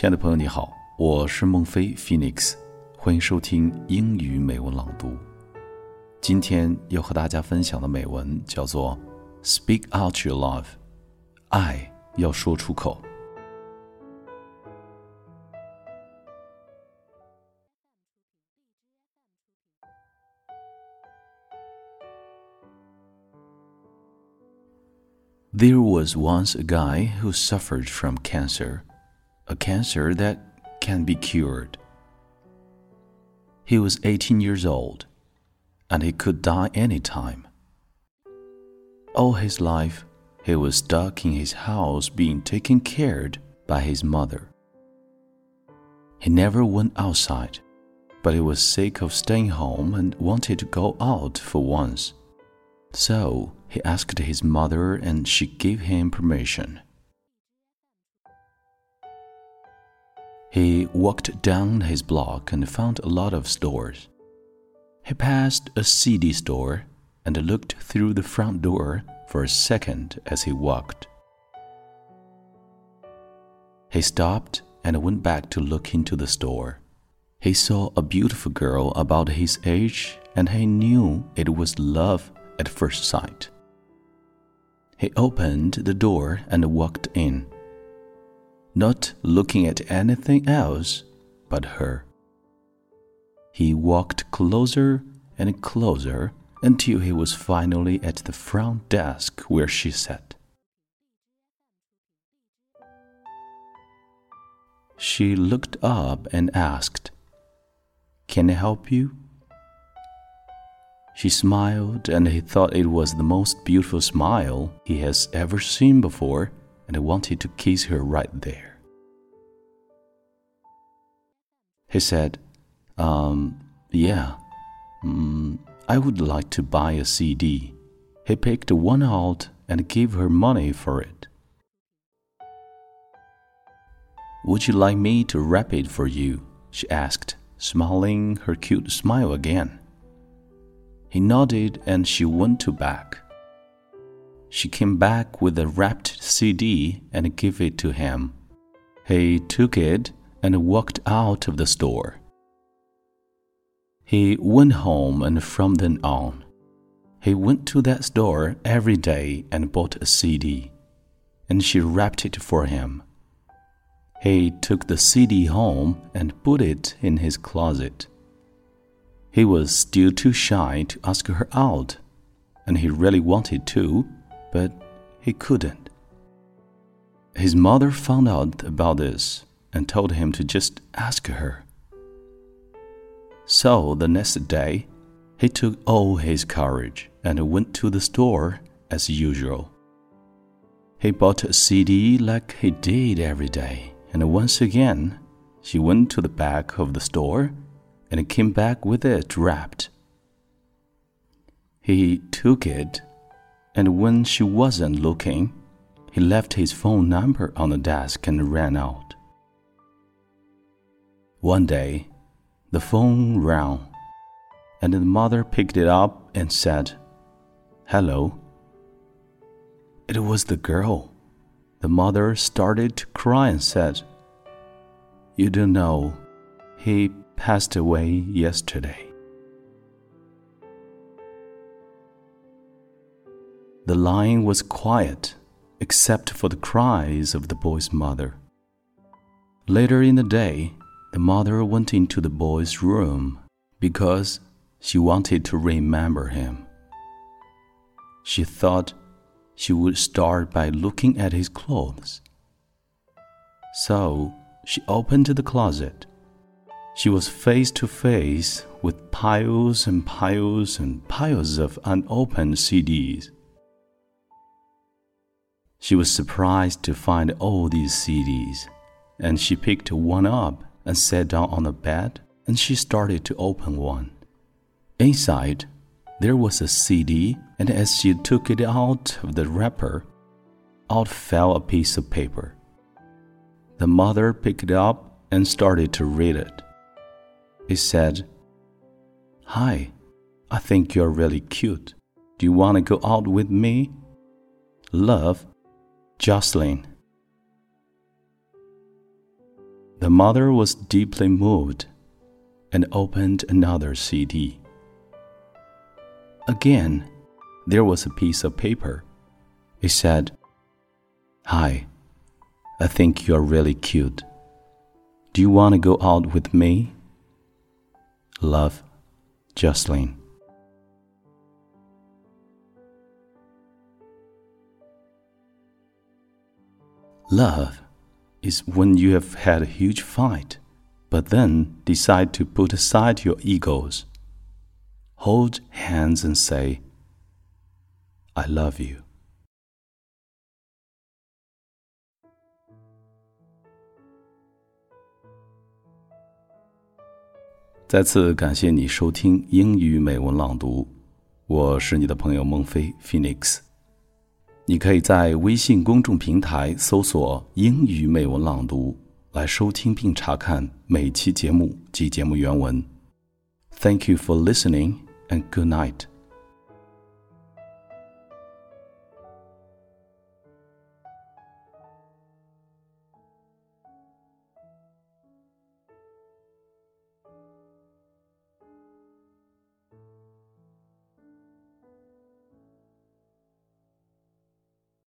亲爱的朋友，你好，我是孟非 Phoenix，欢迎收听英语美文朗读。今天要和大家分享的美文叫做《Speak Out Your Love》，爱要说出口。There was once a guy who suffered from cancer, a cancer that can be cured. He was 18 years old, and he could die any time. All his life, he was stuck in his house being taken care of by his mother. He never went outside, but he was sick of staying home and wanted to go out for once. So he asked his mother, and she gave him permission. He walked down his block and found a lot of stores. He passed a CD store and looked through the front door for a second as he walked. He stopped and went back to look into the store. He saw a beautiful girl about his age, and he knew it was love at first sight. He opened the door and walked in, not looking at anything else but her. He walked closer and closer until he was finally at the front desk where she sat. She looked up and asked, Can I help you? She smiled, and he thought it was the most beautiful smile he has ever seen before, and wanted to kiss her right there. He said, Um, yeah, mm, I would like to buy a CD. He picked one out and gave her money for it. Would you like me to wrap it for you? she asked, smiling her cute smile again. He nodded and she went to back. She came back with a wrapped CD and gave it to him. He took it and walked out of the store. He went home and from then on, he went to that store every day and bought a CD, and she wrapped it for him. He took the CD home and put it in his closet. He was still too shy to ask her out, and he really wanted to, but he couldn't. His mother found out about this and told him to just ask her. So the next day, he took all his courage and went to the store as usual. He bought a CD like he did every day, and once again, she went to the back of the store and came back with it wrapped. He took it, and when she wasn't looking, he left his phone number on the desk and ran out. One day, the phone rang, and the mother picked it up and said, Hello. It was the girl. The mother started to cry and said, You don't know. He passed away yesterday. The line was quiet except for the cries of the boy's mother. Later in the day, the mother went into the boy's room because she wanted to remember him. She thought she would start by looking at his clothes. So she opened the closet she was face to face with piles and piles and piles of unopened CDs. She was surprised to find all these CDs, and she picked one up and sat down on the bed and she started to open one. Inside, there was a CD, and as she took it out of the wrapper, out fell a piece of paper. The mother picked it up and started to read it. It said, Hi, I think you're really cute. Do you want to go out with me? Love, Jocelyn. The mother was deeply moved and opened another CD. Again, there was a piece of paper. It said, Hi, I think you're really cute. Do you want to go out with me? Love, Jocelyn. Love is when you have had a huge fight, but then decide to put aside your egos, hold hands, and say, I love you. 再次感谢你收听英语美文朗读，我是你的朋友孟非 Phoenix。 你可以在微信公众平台搜索“英语美文朗读”来收听并查看每期节目及节目原文。Thank you for listening and good night.